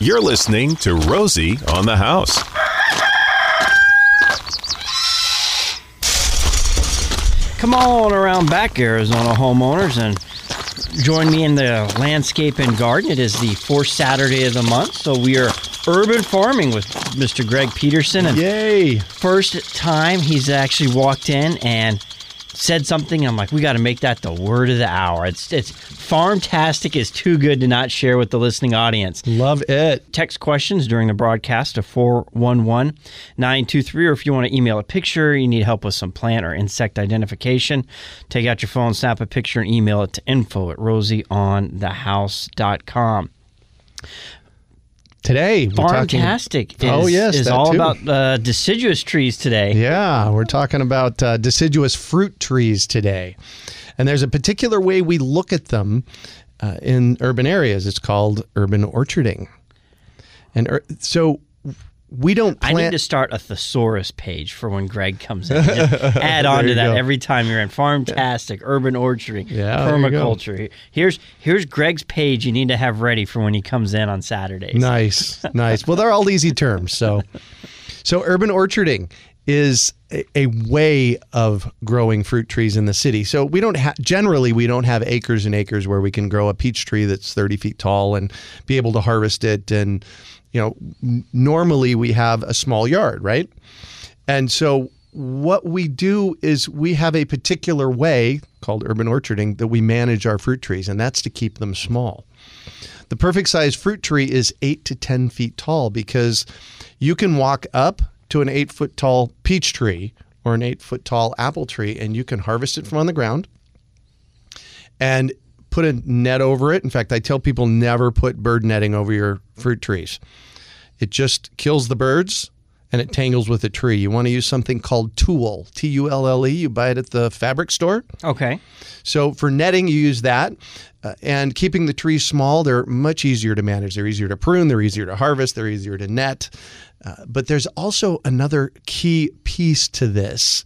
You're listening to Rosie on the House. Come on around back, Arizona homeowners, and join me in the landscape and garden. It is the fourth Saturday of the month, so we are urban farming with Mr. Greg Peterson. And Yay! first time he's actually walked in and said something. I'm like, we got to make that the word of the hour. It's it's farmtastic is too good to not share with the listening audience. Love it. Text questions during the broadcast to 411 923, or if you want to email a picture, you need help with some plant or insect identification, take out your phone, snap a picture, and email it to info at rosieonthehouse.com. Today, we're talking. Is, Oh, yes, is all too. about uh, deciduous trees today. Yeah, we're talking about uh, deciduous fruit trees today. And there's a particular way we look at them uh, in urban areas. It's called urban orcharding. And so we don't I need to start a thesaurus page for when Greg comes in. Add on to that go. every time you're in farmtastic, urban orcharding, Yeah, there you go. permaculture. Here's here's Greg's page you need to have ready for when he comes in on Saturdays. Nice, nice. Well, they're all easy terms. So, so urban orcharding is a, a way of growing fruit trees in the city. So we don't ha- generally we don't have acres and acres where we can grow a peach tree that's 30 feet tall and be able to harvest it. And you know, n- normally we have a small yard, right? And so what we do is we have a particular way called urban orcharding that we manage our fruit trees, and that's to keep them small. The perfect size fruit tree is eight to 10 feet tall because you can walk up to an eight foot tall peach tree or an eight foot tall apple tree and you can harvest it from on the ground and put a net over it. In fact, I tell people never put bird netting over your fruit trees. It just kills the birds and it tangles with the tree. You want to use something called tulle, T U L L E. You buy it at the fabric store. Okay. So for netting, you use that. Uh, and keeping the trees small, they're much easier to manage. They're easier to prune, they're easier to harvest, they're easier to net. Uh, but there's also another key piece to this,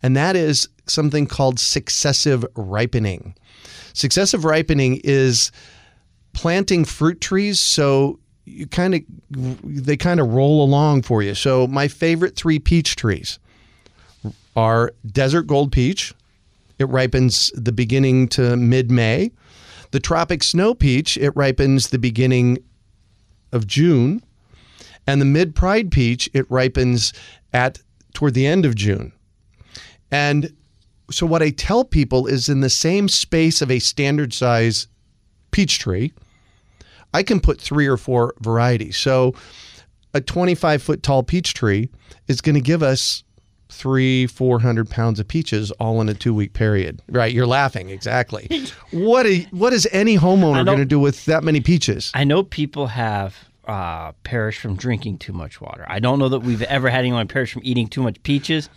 and that is something called successive ripening. Successive ripening is planting fruit trees so you kind of they kind of roll along for you. So my favorite three peach trees are desert gold peach. It ripens the beginning to mid May. The tropic snow peach, it ripens the beginning of June. And the mid pride peach, it ripens at toward the end of June. And so what I tell people is in the same space of a standard size peach tree, I can put three or four varieties. So a 25 foot tall peach tree is going to give us three, 400 pounds of peaches all in a two week period. Right. You're laughing. Exactly. what, a, what is any homeowner going to do with that many peaches? I know people have uh, perished from drinking too much water. I don't know that we've ever had anyone perish from eating too much peaches,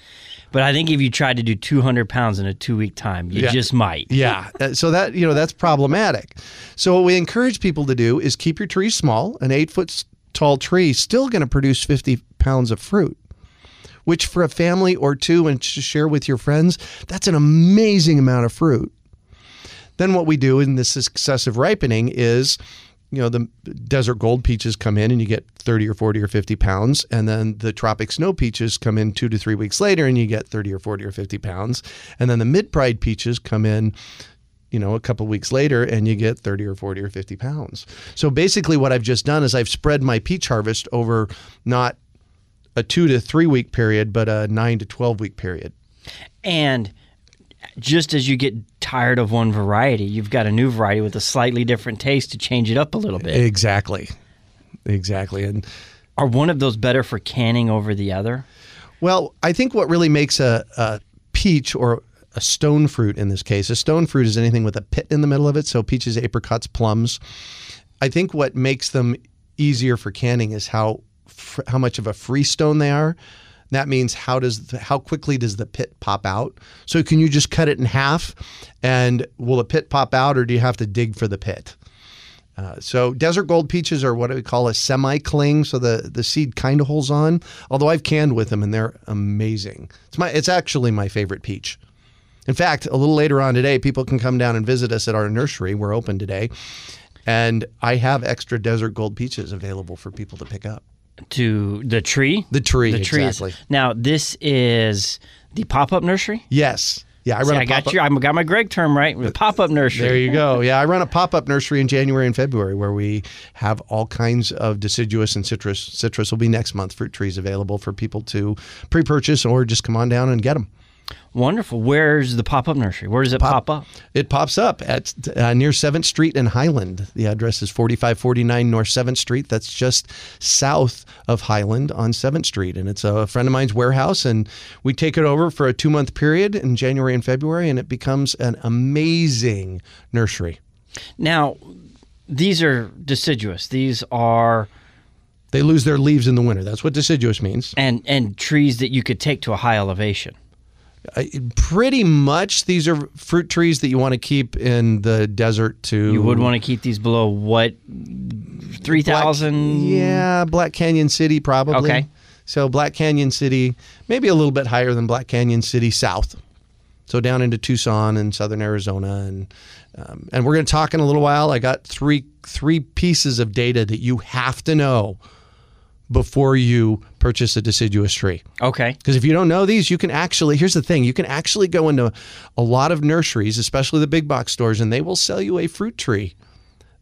but I think if you tried to do 200 pounds in a two week time, you Yeah. just might. Yeah. So that, you know, that's problematic. So what we encourage people to do is keep your tree small. An eight foot tall tree is still going to produce 50 pounds of fruit, which for a family or two and to share with your friends, that's an amazing amount of fruit. Then what we do in this successive ripening is, you know, the desert gold peaches come in and you get 30 or 40 or 50 pounds. And then the tropic snow peaches come in two to three weeks later and you get 30 or 40 or 50 pounds. And then the mid pride peaches come in, you know, a couple weeks later and you get 30 or 40 or 50 pounds. So basically, what I've just done is I've spread my peach harvest over not a two to three week period, but a nine to 12 week period. And just as you get tired of one variety, you've got a new variety with a slightly different taste to change it up a little bit. Exactly. Exactly. And Are one of those better for canning over the other? Well, I think what really makes a, a peach or a stone fruit in this case, a stone fruit is anything with a pit in the middle of it. So peaches, apricots, plums. I think what makes them easier for canning is how fr- how much of a freestone they are. That means how does the, how quickly does the pit pop out? So can you just cut it in half, and will the pit pop out, or do you have to dig for the pit? Uh, so desert gold peaches are what we call a semi-cling, so the, the seed kind of holds on. Although I've canned with them and they're amazing. It's my it's actually my favorite peach. In fact, a little later on today, people can come down and visit us at our nursery. We're open today, And I have extra desert gold peaches available for people to pick up. To the tree. The tree, The tree. exactly. Is, now this is the pop-up nursery. Yes. Yeah, I See, a I got you. I got my Greg term right. The pop-up nursery. There you go. Yeah, I run a pop-up nursery in January and February where we have all kinds of deciduous and citrus. Citrus will be next month. Fruit trees available for people to pre-purchase or just come on down and get them. Wonderful. Where's the pop-up nursery? Where does it pop, up? It pops up at uh, near Seventh Street in Highland. The address is 4549 North Seventh Street. That's just south of Highland on Seventh Street, and it's a friend of mine's warehouse. And we take it over for a two-month period in January and February, and it becomes an amazing nursery. Now, these are deciduous. These are They lose their leaves in the winter. That's what deciduous means. and and trees that you could take to a high elevation. Uh, pretty much, these are fruit trees that you want to keep in the desert. To You would want to keep these below what 3,000? Yeah, Black Canyon City probably. Okay. So Black Canyon City, maybe a little bit higher than Black Canyon City south. So down into Tucson and southern Arizona, and um, and we're going to talk in a little while. I got three three pieces of data that you have to know before you purchase a deciduous tree. Okay. Because if you don't know these, you can actually, here's the thing you can actually go into a lot of nurseries, especially the big box stores, and they will sell you a fruit tree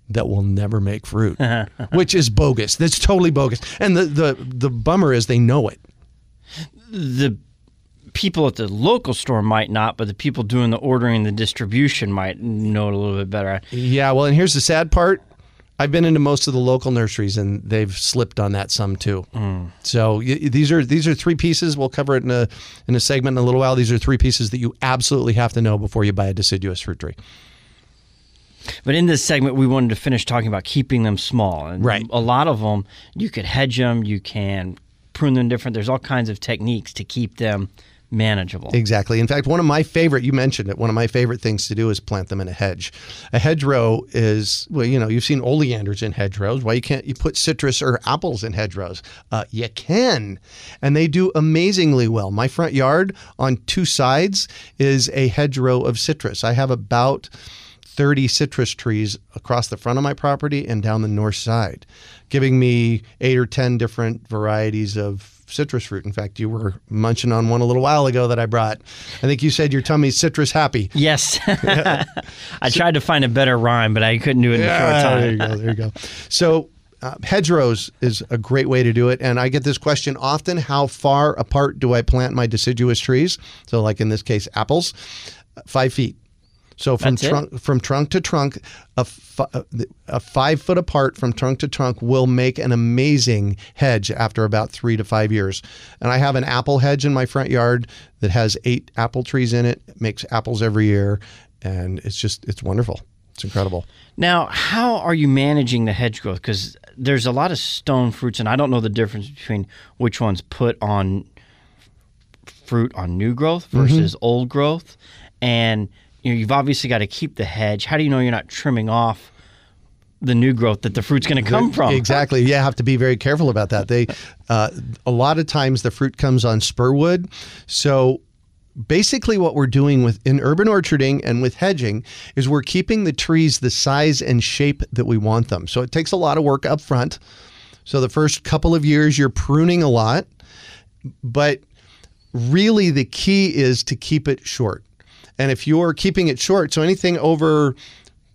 that will never make fruit, which is bogus. That's totally bogus. And the, the, the bummer is they know it. The people at the local store might not, but the people doing the ordering and the distribution might know it a little bit better. Yeah, well, and here's the sad part. I've been into most of the local nurseries, and they've slipped on that some too. So y- these are these are three pieces. We'll cover it in a in a segment in a little while. These are three pieces that you absolutely have to know before you buy a deciduous fruit tree. But in this segment, we wanted to finish talking about keeping them small. And Right. A lot of them, you could hedge them, you can prune them different. There's all kinds of techniques to keep them manageable. Exactly. In fact, one of my favorite, you mentioned it, one of my favorite things to do is plant them in a hedge. A hedgerow is, well, you know, you've seen oleanders in hedgerows. Why you can't you put citrus or apples in hedgerows? Uh, you can. And they do amazingly well. My front yard on two sides is a hedgerow of citrus. I have about 30 citrus trees across the front of my property and down the north side, giving me eight or 10 different varieties of citrus fruit. In fact, you were munching on one a little while ago that I brought. I think you said your tummy's citrus happy. Yes. I tried to find a better rhyme, but I couldn't do it in a short time. there you go. There you go. So, uh, hedgerows is a great way to do it. And I get this question often how far apart do I plant my deciduous trees? So, like in this case, apples, five feet. So from That's it? trunk from trunk to trunk, a, a five foot apart from trunk to trunk will make an amazing hedge after about three to five years. And I have an apple hedge in my front yard that has eight apple trees in it. It makes apples every year, and it's just it's wonderful. It's incredible. Now, how are you managing the hedge growth? Because there's a lot of stone fruits, and I don't know the difference between which ones put on fruit on new growth mm-hmm. versus old growth. And you know, you've obviously got to keep the hedge. How do you know you're not trimming off the new growth that the fruit's going to come from? Exactly. Yeah, have to be very careful about that. They, uh, a lot of times the fruit comes on spur wood, so basically what we're doing with in urban orcharding and with hedging is we're keeping the trees the size and shape that we want them. So it takes a lot of work up front. So the first couple of years you're pruning a lot, but really the key is to keep it short. And if you're keeping it short, so anything over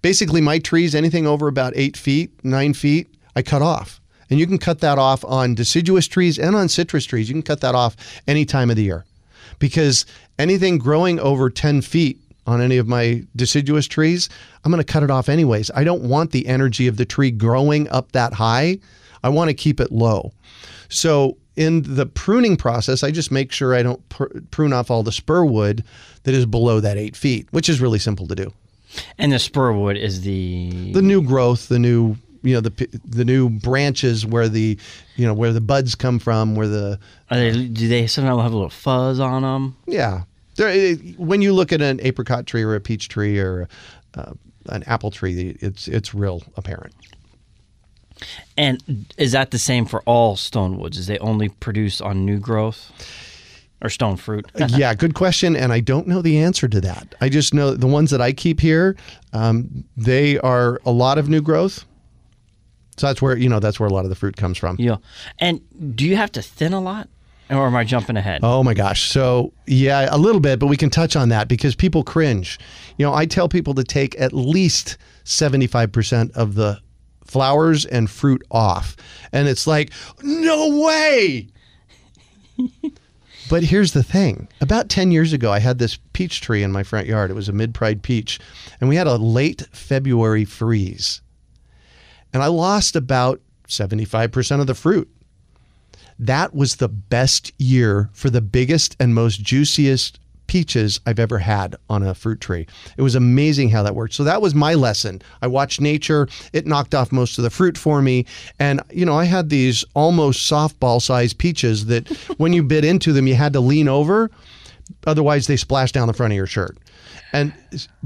basically my trees, anything over about eight feet, nine feet, I cut off. And you can cut that off on deciduous trees and on citrus trees. You can cut that off any time of the year. Because anything growing over 10 feet on any of my deciduous trees, I'm going to cut it off anyways. I don't want the energy of the tree growing up that high. I want to keep it low. So in the pruning process, I just make sure I don't pr- prune off all the spur wood that is below that eight feet, which is really simple to do. And the spur wood is the The new growth, the new you know the the new branches where the you know where the buds come from, where the Are they, do they sometimes have a little fuzz on them? yeah. There, when you look at an apricot tree or a peach tree or uh, an apple tree, it's it's real apparent. And is that the same for all stone woods? Is they only produce on new growth or stone fruit? yeah, good question, and I don't know the answer to that. I just know the ones that I keep here, um, they are a lot of new growth, So that's where you know that's where a lot of the fruit comes from. Yeah. And do you have to thin a lot? Or am I jumping ahead? Oh my gosh. So, yeah, a little bit, but we can touch on that because people cringe. You know, I tell people to take at least 75% of the flowers and fruit off. And it's like, no way. but here's the thing about 10 years ago, I had this peach tree in my front yard. It was a mid pride peach. And we had a late February freeze. And I lost about 75% of the fruit that was the best year for the biggest and most juiciest peaches I've ever had on a fruit tree. It was amazing how that worked. So that was my lesson. I watched nature, it knocked off most of the fruit for me. And, you know, I had these almost softball sized peaches that when you bit into them, you had to lean over. Otherwise, they splashed down the front of your shirt. And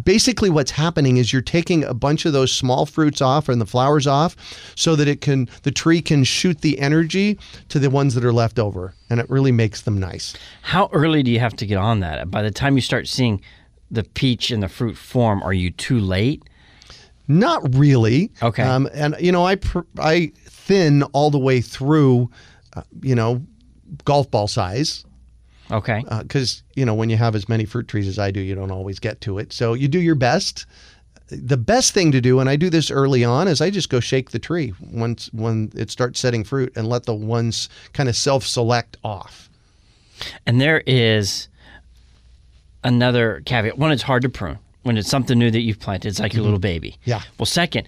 basically, what's happening is you're taking a bunch of those small fruits off and the flowers off, so that it can the tree can shoot the energy to the ones that are left over, and it really makes them nice. How early do you have to get on that? By the time you start seeing the peach and the fruit form, are you too late? Not really. Okay. Um, and you know, I pr- I thin all the way through, uh, you know, golf ball size. Okay. Because, uh, you know, when you have as many fruit trees as I do, you don't always get to it. So you do your best. The best thing to do, and I do this early on, is I just go shake the tree once when it starts setting fruit and let the ones kind of self select off. And there is another caveat. One, it's hard to prune. When it's something new that you've planted, it's like your mm-hmm. little baby. Yeah. Well, second,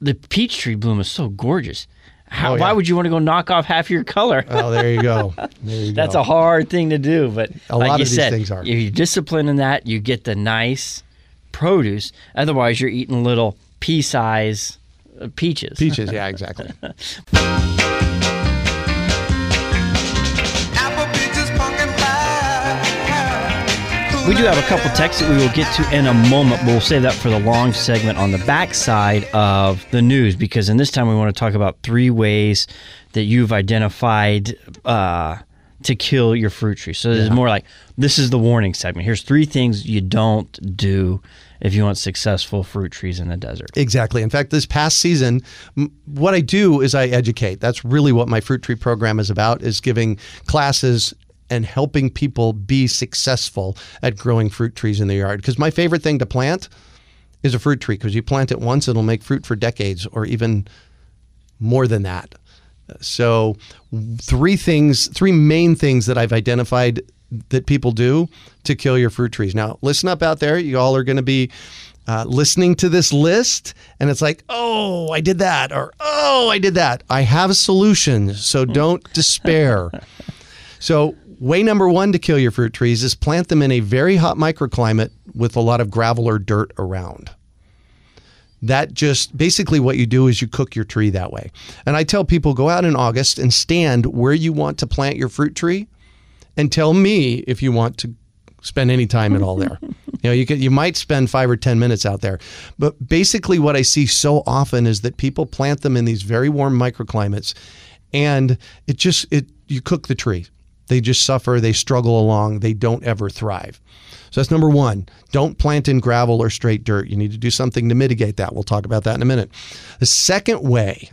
the peach tree bloom is so gorgeous how, oh, yeah. Why would you want to go knock off half your color? oh, there you go. There you That's go. a hard thing to do, but a like lot you of said, these things are. If you discipline in that, you get the nice produce. Otherwise, you're eating little pea-size uh, peaches. Peaches, yeah, exactly. We do have a couple texts that we will get to in a moment, but we'll save that for the long segment on the backside of the news because in this time we want to talk about three ways that you've identified uh, to kill your fruit tree. So it's yeah. more like this is the warning segment. Here's three things you don't do if you want successful fruit trees in the desert. Exactly. In fact, this past season, what I do is I educate. That's really what my fruit tree program is about is giving classes and helping people be successful at growing fruit trees in their yard. Because my favorite thing to plant is a fruit tree because you plant it once, it'll make fruit for decades or even more than that. So, three things, three main things that I've identified that people do to kill your fruit trees. Now, listen up out there. You all are going to be uh, listening to this list, and it's like, oh, I did that, or oh, I did that. I have solutions, so don't despair. So, Way number one to kill your fruit trees is plant them in a very hot microclimate with a lot of gravel or dirt around. That just basically what you do is you cook your tree that way. And I tell people go out in August and stand where you want to plant your fruit tree and tell me if you want to spend any time at all there. you know, you could you might spend 5 or 10 minutes out there. But basically what I see so often is that people plant them in these very warm microclimates and it just it you cook the tree. They just suffer, they struggle along, they don't ever thrive. So that's number one. Don't plant in gravel or straight dirt. You need to do something to mitigate that. We'll talk about that in a minute. The second way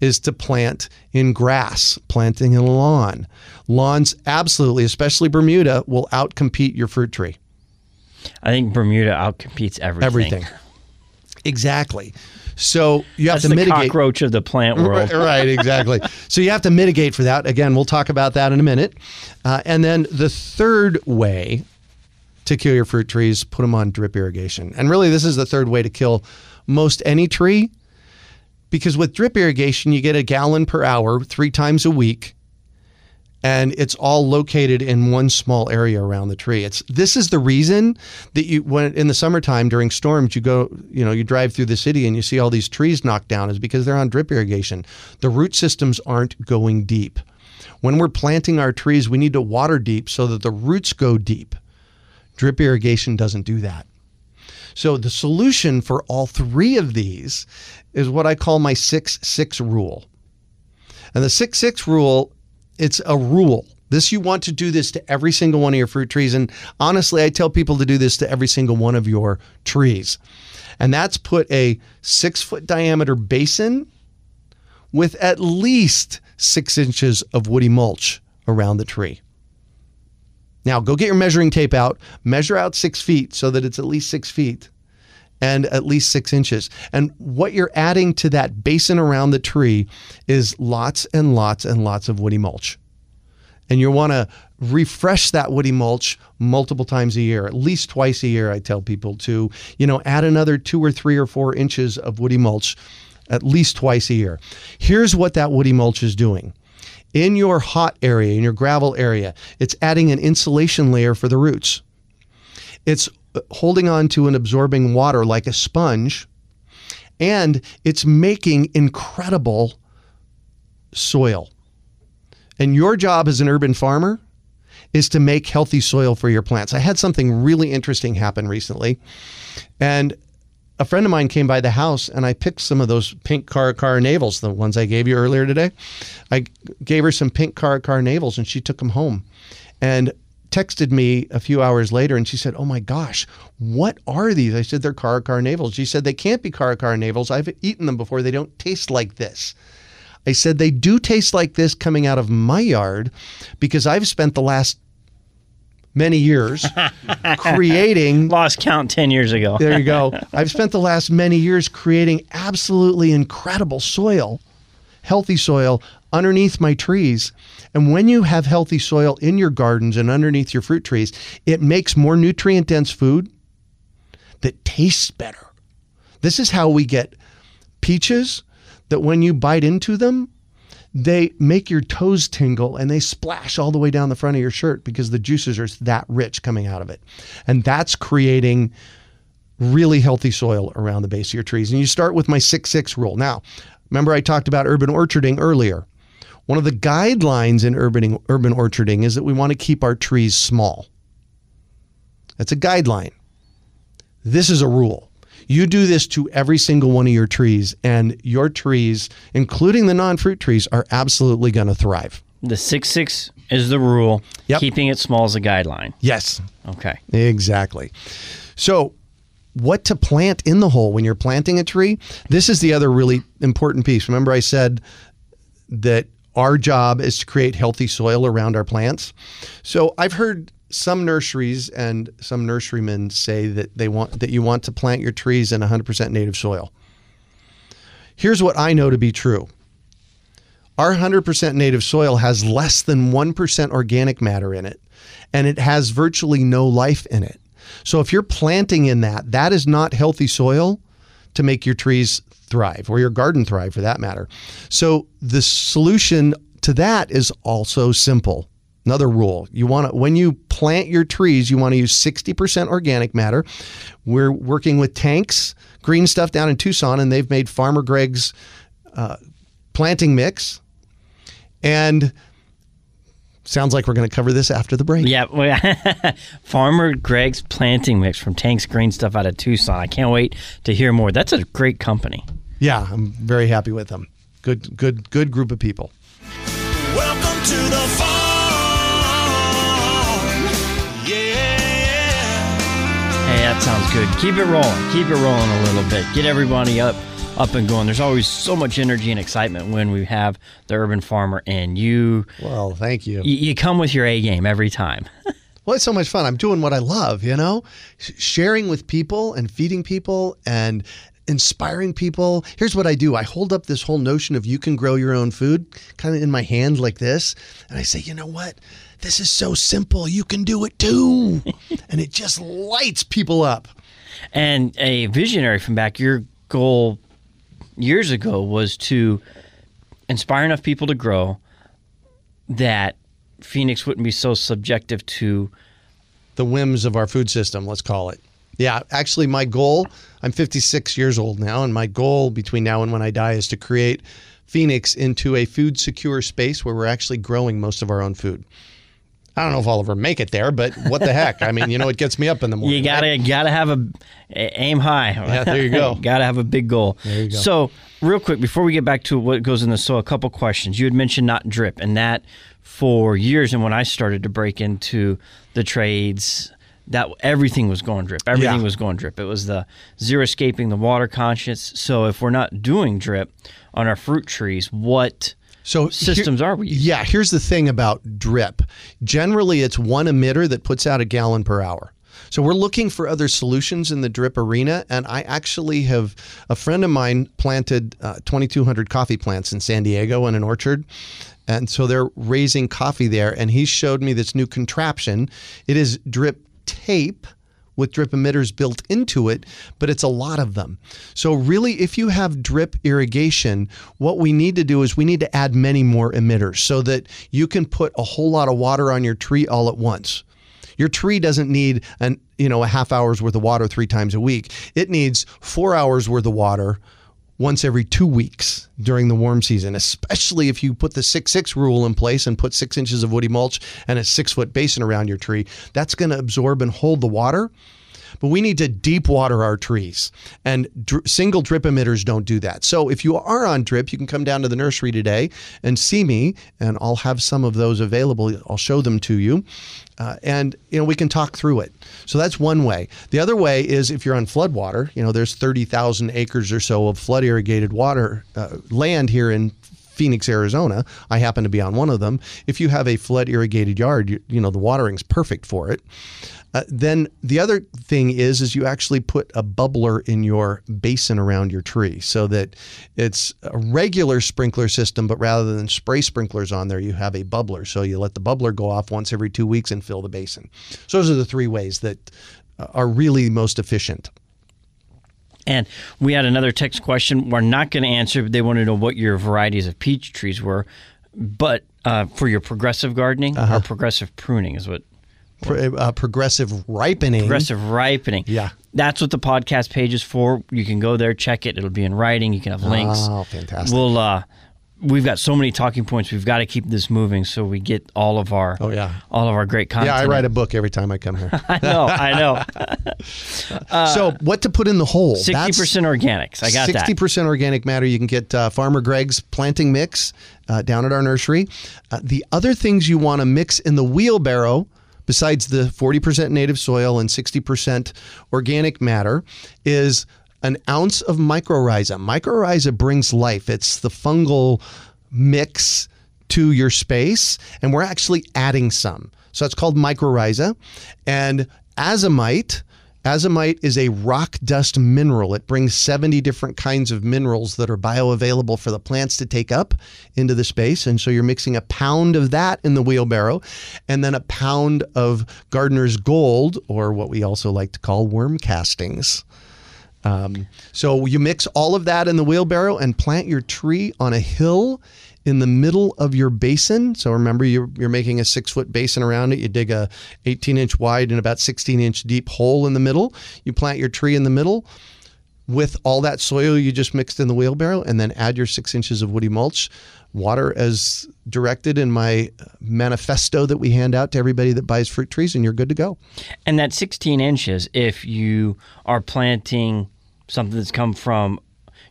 is to plant in grass, planting in a lawn. Lawns, absolutely, especially Bermuda, will outcompete your fruit tree. I think Bermuda outcompetes everything. Everything. Exactly. So you have That's to mitigate. cockroach of the plant world. right, exactly. so you have to mitigate for that. Again, we'll talk about that in a minute. Uh, and then the third way to kill your fruit trees, put them on drip irrigation. And really, this is the third way to kill most any tree. Because with drip irrigation, you get a gallon per hour three times a week and it's all located in one small area around the tree. It's this is the reason that you when in the summertime during storms you go you know you drive through the city and you see all these trees knocked down is because they're on drip irrigation. The root systems aren't going deep. When we're planting our trees, we need to water deep so that the roots go deep. Drip irrigation doesn't do that. So the solution for all three of these is what I call my 6 6 rule. And the 6 6 rule it's a rule. This you want to do this to every single one of your fruit trees. And honestly, I tell people to do this to every single one of your trees. And that's put a six foot diameter basin with at least six inches of woody mulch around the tree. Now, go get your measuring tape out, measure out six feet so that it's at least six feet and at least six inches. And what you're adding to that basin around the tree is lots and lots and lots of woody mulch. And you want to refresh that woody mulch multiple times a year, at least twice a year. I tell people to, you know, add another two or three or four inches of woody mulch at least twice a year. Here's what that woody mulch is doing in your hot area, in your gravel area, it's adding an insulation layer for the roots. It's holding on to and absorbing water like a sponge, and it's making incredible soil. And your job as an urban farmer is to make healthy soil for your plants. I had something really interesting happen recently, and a friend of mine came by the house and I picked some of those pink caracara navels, the ones I gave you earlier today. I gave her some pink caracara navels and she took them home and texted me a few hours later and she said, Oh my gosh, what are these? I said, They're caracara navels. She said, They can't be caracara navels. I've eaten them before. They don't taste like this. I said, They do taste like this coming out of my yard because I've spent the last many years creating Lost count 10 years ago. there you go. I've spent the last many years creating absolutely incredible soil, healthy soil underneath my trees. And when you have healthy soil in your gardens and underneath your fruit trees, it makes more nutrient dense food that tastes better. This is how we get peaches that when you bite into them, they make your toes tingle and they splash all the way down the front of your shirt because the juices are that rich coming out of it. And that's creating really healthy soil around the base of your trees. And you start with my 6 6 rule. Now, remember I talked about urban orcharding earlier. One of the guidelines in urban, urban orcharding is that we want to keep our trees small. That's a guideline. This is a rule. You do this to every single one of your trees, and your trees, including the non fruit trees, are absolutely going to thrive. The 6 6 is the rule. Yep. Keeping it small is a guideline. Yes, Okay. exactly. So, what to plant in the hole when you're planting a tree? This is the other really important piece. Remember, I said that our job is to create healthy soil around our plants. So, I've heard some nurseries and some nurserymen say that they want that you want to plant your trees in 100% native soil. Here's what I know to be true. Our 100% native soil has less than 1% organic matter in it, and it has virtually no life in it. So if you're planting in that, that is not healthy soil to make your trees thrive or your garden thrive for that matter. So the solution to that is also simple. Another rule. You want to when you plant your trees, you want to use 60% organic matter. We're working with Tank's Green Stuff down in Tucson and they've made Farmer Greg's uh, planting mix. And sounds like we're going to cover this after the break. Yeah, Farmer Greg's planting mix from Tank's Green Stuff out of Tucson. I can't wait to hear more. That's a great company. Yeah, I'm very happy with them. Good, good, good group of people. Welcome to the farm. Yeah. Hey, that sounds good. Keep it rolling. Keep it rolling a little bit. Get everybody up, up and going. There's always so much energy and excitement when we have the urban farmer, and you, Well, thank you. you, you come with your A game every time. Well, it's so much fun. I'm doing what I love, you know, Sh- sharing with people and feeding people and inspiring people. Here's what I do I hold up this whole notion of you can grow your own food kind of in my hand like this. And I say, you know what? This is so simple. You can do it too. and it just lights people up. And a visionary from back, your goal years ago was to inspire enough people to grow that Phoenix wouldn't be so subjective to The whims of our food system, let's call it. Yeah, actually, my goal, I'm 56 years old now, and my goal between now and when I die is to create Phoenix into a food secure space where we're actually growing most of our own food. I don't know if I'll ever make it there, but what the heck? I mean, you know, it gets me up in the morning. You gotta right? gotta have a aim high. Yeah, there you go. gotta have a big goal. There you go. So, real quick before we get back to what goes in the soil, a couple questions. You had mentioned not drip, and that for years, and when I started to break into the trades, that everything was going drip. Everything Yeah. was going drip. It was the xeriscaping, the water conscious. So, if we're not doing drip on our fruit trees, what So systems are we using? Yeah, here's the thing about drip. Generally, it's one emitter that puts out a gallon per hour. So we're looking for other solutions in the drip arena, and I actually have a friend of mine planted uh, 2,200 coffee plants in San Diego in an orchard. And so they're raising coffee there, and he showed me this new contraption. It is drip tape with drip emitters built into it, but it's a lot of them. So, really, if you have drip irrigation, what we need to do is we need to add many more emitters so that you can put a whole lot of water on your tree all at once. Your tree doesn't need an you know a half hour's worth of water three times a week. It needs four hours worth of water once every two weeks during the warm season, especially if you put the 6 6 rule in place and put six inches of woody mulch and a six foot basin around your tree. That's going to absorb and hold the water. But we need to deep water our trees, and dr- single drip emitters don't do that. So if you are on drip, you can come down to the nursery today and see me, and I'll have some of those available. I'll show them to you, uh, and you know we can talk through it. So that's one way. The other way is if you're on floodwater. You know, there's 30,000 acres or so of flood irrigated water uh, land here in Phoenix, Arizona. I happen to be on one of them. If you have a flood irrigated yard, you, you know the watering's perfect for it. Uh, then the other thing is is you actually put a bubbler in your basin around your tree so that it's a regular sprinkler system but rather than spray sprinklers on there you have a bubbler so you let the bubbler go off once every 2 weeks and fill the basin. So those are the three ways that uh, are really most efficient. And we had another text question. We're not going to answer. They want to know what your varieties of peach trees were, but uh, for your progressive gardening Uh-huh. or progressive pruning is what Pro- uh, progressive ripening. progressive ripening. Yeah. that's what the podcast page is for. You can go there, check it. It'll be in writing. You can have links. Oh, fantastic. We'll. Uh, we've got so many talking points. We've got to keep this moving so we get all of our. Oh, yeah. All of our great content. yeah, I write a book every time I come here. I know. I know. so, what to put in the hole? Sixty percent organics. I got that. Sixty percent organic matter. You can get uh, Farmer Greg's planting mix uh, down at our nursery. Uh, the other things you want to mix in the wheelbarrow, besides the forty percent native soil and sixty percent organic matter, is an ounce of mycorrhiza. Mycorrhiza brings life. It's the fungal mix to your space, and we're actually adding some. So it's called mycorrhiza, and azomite. Azomite is a rock dust mineral. It brings 70 different kinds of minerals that are bioavailable for the plants to take up into the space. And so you're mixing a pound of that in the wheelbarrow and then a pound of gardener's gold, or what we also like to call worm castings. Um, so you mix all of that in the wheelbarrow and plant your tree on a hill in the middle of your basin. So remember, you're, you're making a six foot basin around it. You dig a 18 inch wide and about 16 inch deep hole in the middle. You plant your tree in the middle with all that soil you just mixed in the wheelbarrow, and then add your six inches of woody mulch. Water as directed in my manifesto that we hand out to everybody that buys fruit trees, and you're good to go. And that 16 inches, if you are planting something that's come from,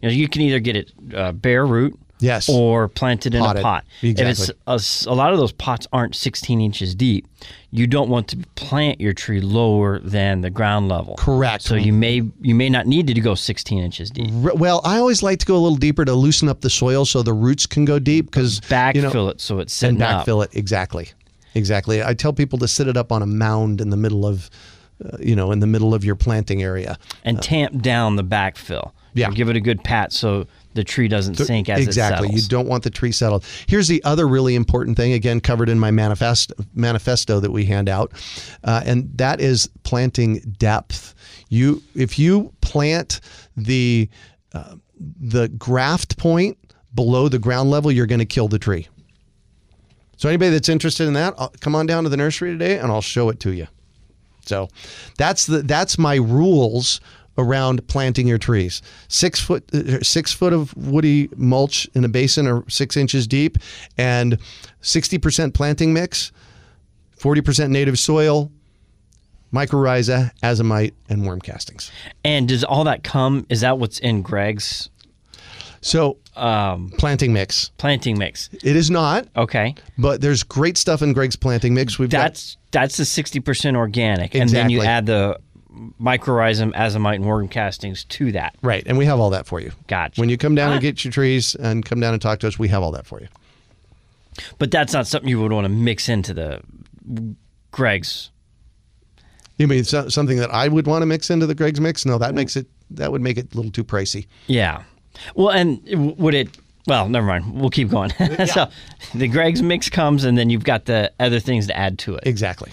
you know, you can either get it uh, bare root, Yes. or planted in Potted. a pot. Exactly. If it's a, a, lot of those pots aren't 16 inches deep, you don't want to plant your tree lower than the ground level. Correct. So you may you may not need to go 16 inches deep. Well, I always like to go a little deeper to loosen up the soil so the roots can go deep because Backfill you know, it so it's and sitting up. backfill it exactly, exactly. I tell people to sit it up on a mound in the middle of, uh, you know, in the middle of your planting area. and tamp down the backfill. Yeah. give it a good pat so the tree doesn't sink as exactly. You don't want the tree settled. Here's the other really important thing, again covered in my manifesto manifesto that we hand out, uh, and that is planting depth. You if you plant the uh, the graft point below the ground level, you're going to kill the tree. So anybody that's interested in that, I'll, come on down to the nursery today, and I'll show it to you. So that's the that's my rules around planting your trees. Six foot uh, six foot of woody mulch in a basin or six inches deep, and sixty percent planting mix. 40% native soil, mycorrhiza, azomite, and worm castings. And does all that come? Is that what's in Greg's So, um, planting mix. planting mix? It is not, Okay, but there's great stuff in Greg's planting mix. We've that's that's the sixty percent organic, and then you add the mycorrhizum, azomite, and worm castings to that. right, and we have all that for you. Gotcha. When you come down Ah. and get your trees and come down and talk to us, we have all that for you. But that's not something you would want to mix into the Greg's. You mean so, something that I would want to mix into the Greg's mix? No, that makes it that would make it a little too pricey. Yeah. Well, and would it? Well, never mind. We'll keep going. so the Greg's mix comes, and then you've got the other things to add to it. Exactly.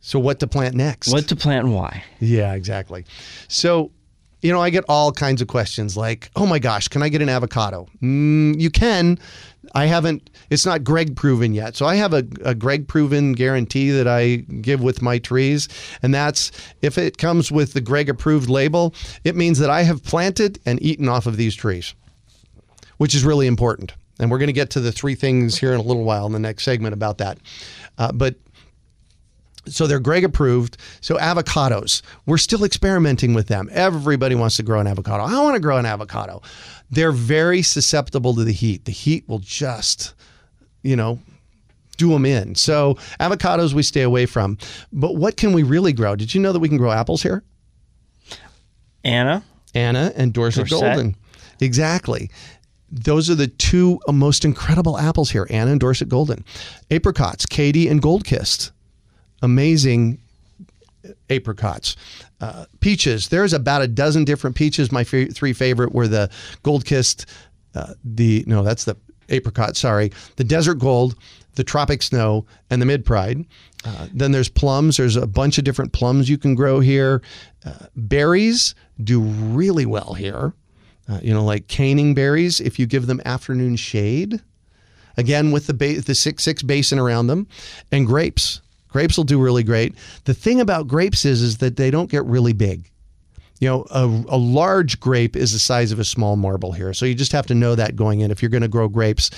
So what to plant next? What to plant and why? Yeah, exactly. So, you know, I get all kinds of questions like, "Oh my gosh, can I get an avocado?" Mm, you can. I haven't. It's not Greg proven yet. So I have a, a Greg proven guarantee that I give with my trees, and that's if it comes with the Greg approved label, it means that I have planted and eaten off of these trees, which is really important. And we're going to get to the three things here in a little while in the next segment about that. Uh, but so they're Greg approved. So avocados, we're still experimenting with them. Everybody wants to grow an avocado. I want to grow an avocado. They're very susceptible to the heat. The heat will just, you know, do them in. So avocados we stay away from. But what can we really grow? Did you know that we can grow apples here? Anna, Anna and Dorsett, Dorsett. Golden. Exactly. Those are the two most incredible apples here, Anna and Dorsett Golden. Apricots, Katy and Gold Kist. Amazing apricots. Uh, peaches, there's about a dozen different peaches. My fa- three favorite were the Gold Kist, uh, the, no, that's the apricot, sorry, the Desert Gold, the Tropic Snow, and the Mid Pride. Uh, then there's plums. There's a bunch of different plums you can grow here. Uh, berries do really well here. Uh, you know, like caning berries, if you give them afternoon shade, again with the ba- the six six basin around them, and grapes. Grapes will do really great. The thing about grapes is is that they don't get really big. You know, a, a large grape is the size of a small marble here. So you just have to know that going in. If you're going to grow grapes,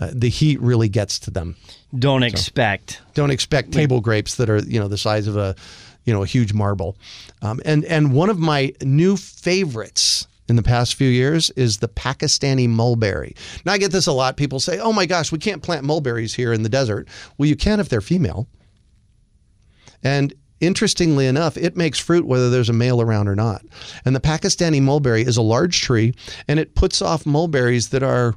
uh, the heat really gets to them. don't expect. Don't expect table grapes that are you know the size of a you know a huge marble. Um, and and one of my new favorites in the past few years is the Pakistani mulberry. Now I get this a lot. People say, "Oh my gosh, we can't plant mulberries here in the desert." Well, you can if they're female. And interestingly enough, it makes fruit whether there's a male around or not. And the Pakistani mulberry is a large tree, and it puts off mulberries that are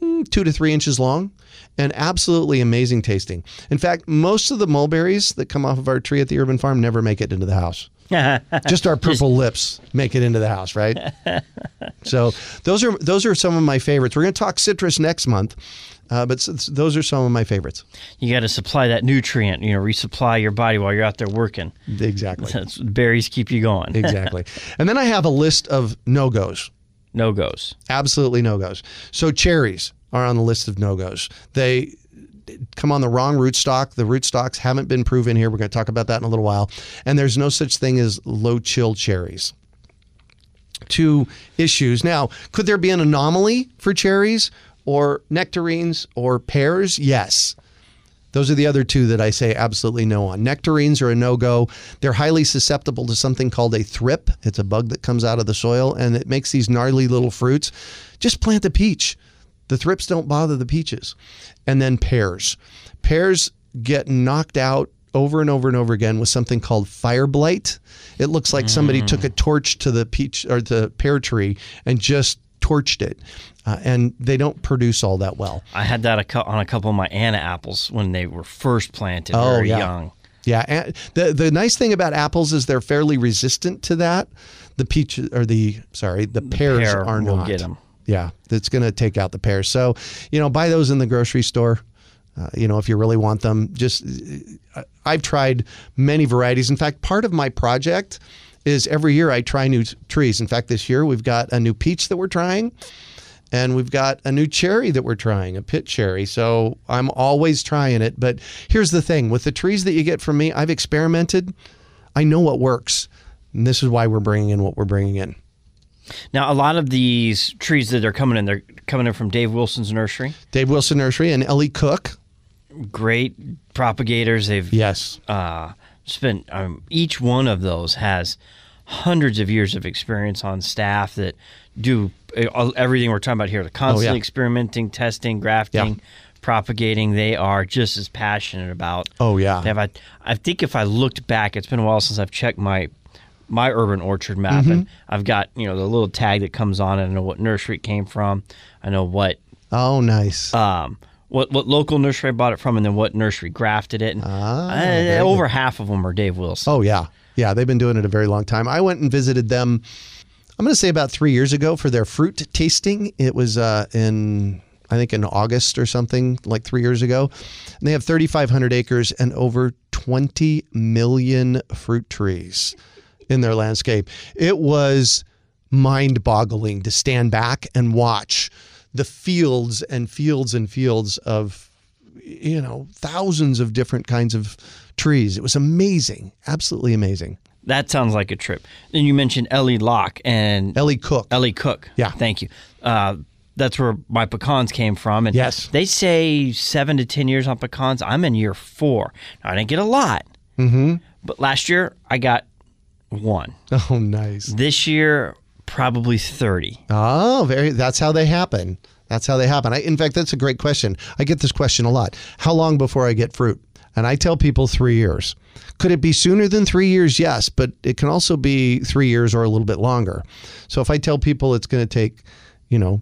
mm, two to three inches long and absolutely amazing tasting. In fact, most of the mulberries that come off of our tree at the urban farm never make it into the house. Just our purple lips make it into the house, right? so those are those are some of my favorites. We're going to talk citrus next month, uh, but those are some of my favorites. You got to supply that nutrient. You know, resupply your body while you're out there working. Exactly, That's, berries keep you going. exactly. And then I have a list of no goes. No goes. absolutely no goes. So cherries are on the list of no goes. They come on the wrong rootstock. The rootstocks haven't been proven here. We're going to talk about that in a little while. And there's no such thing as low chill cherries. Two issues. Now, could there be an anomaly for cherries or nectarines or pears? Yes. Those are the other two that I say absolutely no on. Nectarines are a no go. They're highly susceptible to something called a thrip. It's a bug that comes out of the soil and it makes these gnarly little fruits. Just plant a peach. The thrips don't bother the peaches. And then pears. Pears get knocked out over and over and over again with something called fire blight. It looks like somebody mm. took a torch to the peach or the pear tree and just torched it. Uh, and they don't produce all that well. I had that a cou- on a couple of my Anna apples when they were first planted, Oh, very yeah. young. Yeah, and the the nice thing about apples is they're fairly resistant to that. The peach or the sorry, the, pears pear are not. get 'em. Yeah, that's going to take out the pears. So, you know, buy those in the grocery store. Uh, you know, if you really want them, just uh, I've tried many varieties. In fact, part of my project is every year I try new trees. In fact, this year we've got a new peach that we're trying and we've got a new cherry that we're trying, a pit cherry. So I'm always trying it. But here's the thing with the trees that you get from me, I've experimented. I know what works. And this is why we're bringing in what we're bringing in. Now, a lot of these trees that are coming in, they're coming in from Dave Wilson's nursery. Dave Wilson Nursery and L.E. Cooke. great propagators. They've Yes. uh, spent um, each one of those has hundreds of years of experience on staff that do uh, everything we're talking about here. The constantly Oh, yeah. experimenting, testing, grafting, propagating. They are just as passionate about. Oh, yeah. They have, I, I think if I looked back, it's been a while since I've checked my my urban orchard map, Mm-hmm. and I've got you know the little tag that comes on it. I know what nursery it came from. I know what Oh, nice. um, what what local nursery I bought it from, and then what nursery grafted it. And Ah, uh, over half of them are Dave Wilson. Oh yeah, yeah. They've been doing it a very long time. I went and visited them. I'm going to say about three years ago for their fruit tasting. It was uh, in I think in August or something like three years ago. And they have 3,500 acres and over 20 million fruit trees in their landscape. It was mind-boggling to stand back and watch the fields and fields and fields of you know thousands of different kinds of trees. It was amazing, absolutely amazing. That sounds like a trip. Then you mentioned Ellie Locke and L.E. Cooke. L.E. Cooke. Yeah. Thank you. Uh, that's where my pecans came from. And Yes. they say seven to 10 years on pecans. I'm in year four. Now, I didn't get a lot. Mm-hmm. But last year, I got one. Oh, nice. This year, probably 30. Oh, very. That's how they happen. That's how they happen. I, in fact, that's a great question. I get this question a lot. How long before I get fruit? And I tell people three years. Could it be sooner than three years? Yes, but it can also be three years or a little bit longer. So if I tell people it's going to take, you know,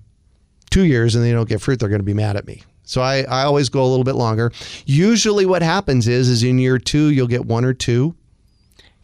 two years and they don't get fruit, they're going to be mad at me. So I, I always go a little bit longer. Usually what happens is is in year two you'll get one or two.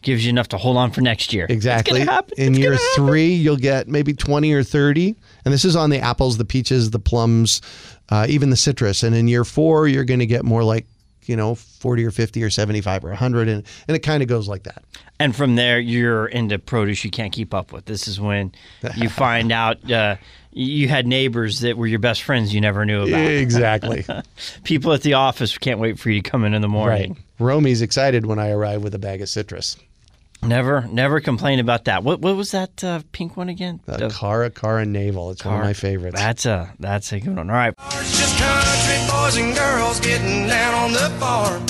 Gives you enough to hold on for next year. Exactly. In It's year three, you'll get maybe 20 or 30. And this is on the apples, the peaches, the plums, uh, even the citrus. And in year four, you're going to get more like, you know, 40 or 50 or 75 or 100. And, and it kind of goes like that. And from there, you're into produce you can't keep up with. This is when you find out uh, you had neighbors that were your best friends you never knew about. Exactly. People at the office can't wait for you to come in in the morning. right. Romy's excited when I arrive with a bag of citrus. Never, never complain about that. What, what was that uh, pink one again? The The Cara Cara Navel. It's one of my favorites. That's a that's a good one. All right, It's just country boys and girls getting down on the farm.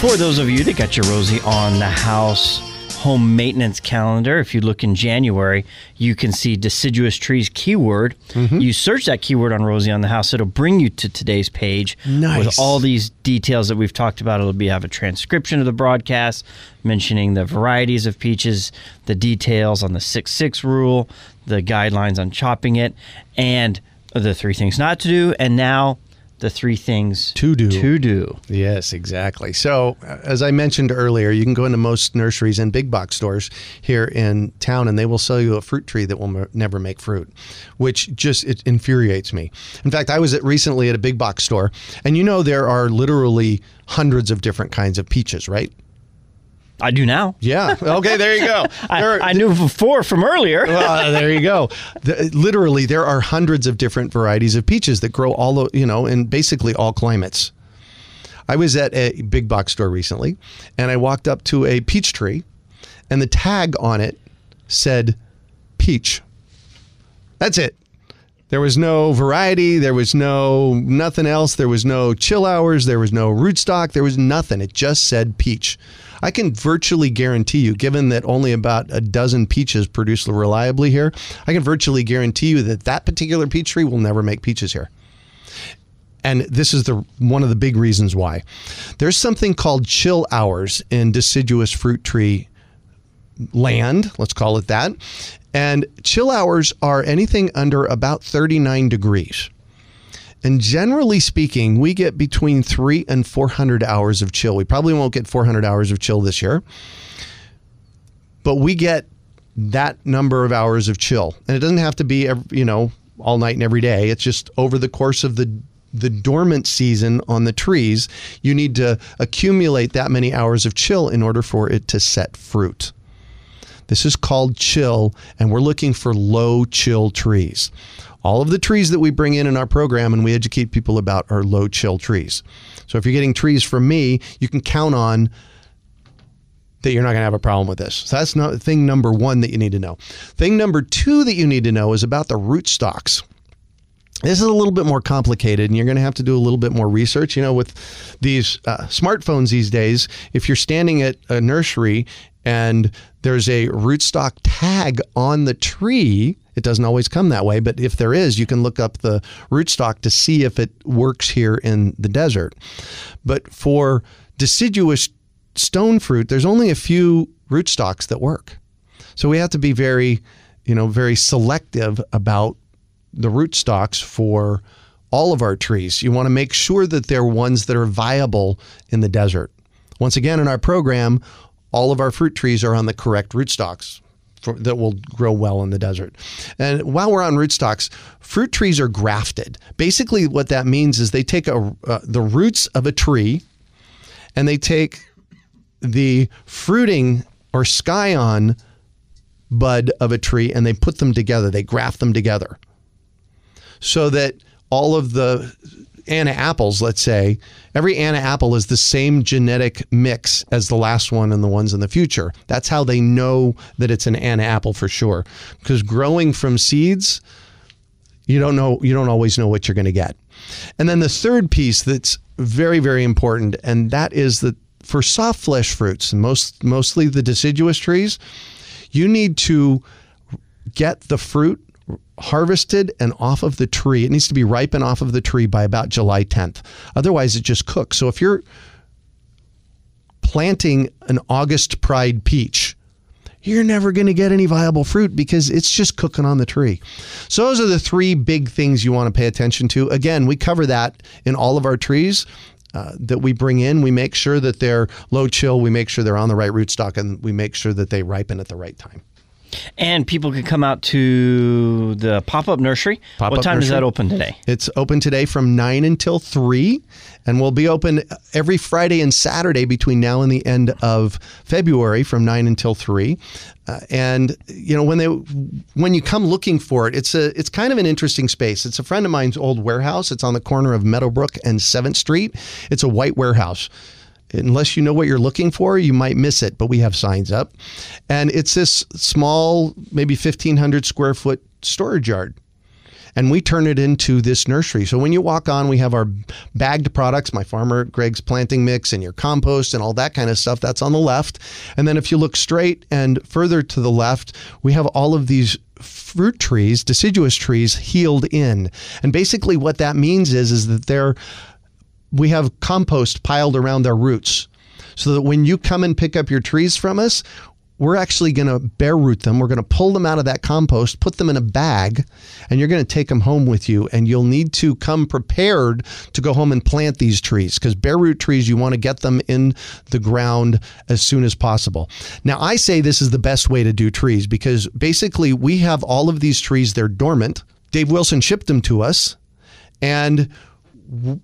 For those of you that got your Rosie on the house home maintenance calendar, if you look in January, you can see deciduous trees keyword. Mm-hmm. You search that keyword on Rosie on the house, it'll bring you to today's page Nice. with all these details that we've talked about. It'll be have a transcription of the broadcast mentioning the varieties of peaches, the details on the 6-6 rule, the guidelines on chopping it, and the three things not to do, and now the three things To do. To do. Yes, exactly. So, uh, as I mentioned earlier, you can go into most nurseries and big box stores here in town, and they will sell you a fruit tree that will m- never make fruit, which just it infuriates me. In fact, I was at recently at a big box store, and you know there are literally hundreds of different kinds of peaches, right? I do now. Yeah. Okay. There you go. I, are- I knew before from earlier. well, uh, there you go. The- literally, there are hundreds of different varieties of peaches that grow all, you know, in basically all climates. I was at a big box store recently, and I walked up to a peach tree, and the tag on it said peach. That's it. There was no variety. There was no nothing else. There was no chill hours. There was no rootstock. There was nothing. It just said peach. I can virtually guarantee you, given that only about a dozen peaches produce reliably here, I can virtually guarantee you that that particular peach tree will never make peaches here. And this is the one of the big reasons why. There's something called chill hours in deciduous fruit tree land, let's call it that. And chill hours are anything under about 39 degrees. And generally speaking, we get between three and 400 hours of chill. We probably won't get 400 hours of chill this year, but we get that number of hours of chill. And it doesn't have to be, ev- you know, all night and every day. It's just over the course of the the dormant season on the trees, you need to accumulate that many hours of chill in order for it to set fruit. This is called chill, and we're looking for low chill trees. All of the trees that we bring in in our program and we educate people about are low chill trees. So if you're getting trees from me, you can count on that you're not going to have a problem with this. So that's not thing number one that you need to know. Thing number two that you need to know is about the rootstocks. This is a little bit more complicated, and you're going to have to do a little bit more research. You know, with these uh, smartphones these days, if you're standing at a nursery and there's a rootstock tag on the tree, it doesn't always come that way, but if there is, you can look up the rootstock to see if it works here in the desert. But for deciduous stone fruit, there's only a few rootstocks that work. So we have to be very, you know, very selective about the rootstocks for all of our trees. You want to make sure that they're ones that are viable in the desert. Once again, in our program, all of our fruit trees are on the correct rootstocks for, that will grow well in the desert. And while we're on rootstocks, fruit trees are grafted. Basically, what that means is they take a, uh, the roots of a tree and they take the fruiting or scion bud of a tree and they put them together. They graft them together so that all of the Anna apples, let's say, every Anna apple is the same genetic mix as the last one and the ones in the future. That's how they know that it's an Anna apple for sure. Because growing from seeds, you don't know you don't always know what you're going to get. And then the third piece that's very very important and that is that for soft flesh fruits, most mostly the deciduous trees, you need to get the fruit harvested and off of the tree. It needs to be ripe and off of the tree by about July 10th. Otherwise, it just cooks. So if you're planting an August Pride peach, you're never going to get any viable fruit because it's just cooking on the tree. So those are the three big things you want to pay attention to. Again, we cover that in all of our trees. Uh, that we bring in, we make sure that they're low chill, we make sure they're on the right rootstock, and we make sure that they ripen at the right time. And people can come out to the pop up nursery. Pop-up what time is that open today? It's open today from 9 until 3, and we'll be open every Friday and Saturday between now and the end of February from 9 until 3. Uh, and you know when they when you come looking for it, it's a it's kind of an interesting space. It's a friend of mine's old warehouse. It's on the corner of Meadowbrook and 7th Street. It's a white warehouse unless you know what you're looking for, you might miss it, but we have signs up. And it's this small, maybe 1,500 square foot storage yard. And we turn it into this nursery. So when you walk on, we have our bagged products, my farmer Greg's planting mix, and your compost and all that kind of stuff. That's on the left. And then if you look straight and further to the left, we have all of these fruit trees, deciduous trees, healed in. And basically, what that means is is that they're we have compost piled around their roots so that when you come and pick up your trees from us, we're actually going to bare root them. We're going to pull them out of that compost, put them in a bag, and you're going to take them home with you. And you'll need to come prepared to go home and plant these trees because bare root trees, you want to get them in the ground as soon as possible. Now, I say this is the best way to do trees because basically we have all of these trees, they're dormant. Dave Wilson shipped them to us. And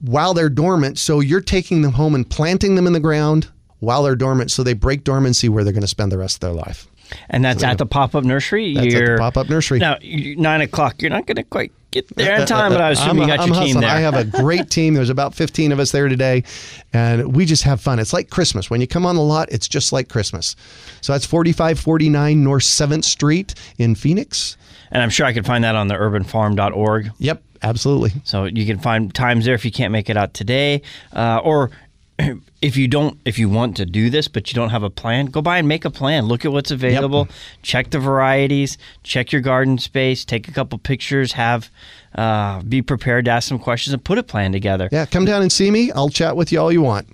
while they're dormant. So you're taking them home and planting them in the ground while they're dormant so they break dormancy where they're going to spend the rest of their life. And that's at the pop up nursery. That's at the pop-up nursery. Now nine o'clock. You're not going to quite get there in time, but I assume you got I'm your team there. I have a great team. There's about 15 of us there today, and we just have fun. It's like Christmas. When you come on the lot, it's just like Christmas. So that's 4549 North 7th Street in Phoenix. And I'm sure I can find that on the urbanfarm.org. Yep, absolutely. So you can find times there if you can't make it out today, uh, or if you don't, if you want to do this but you don't have a plan, go by and make a plan. Look at what's available. Check the varieties. Check your garden space. Take a couple pictures. Have uh, be prepared to ask some questions and put a plan together. Yeah, come down and see me. I'll chat with you all you want.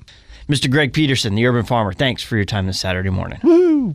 Mr. Greg Peterson, the Urban Farmer. Thanks for your time this Saturday morning. Woo!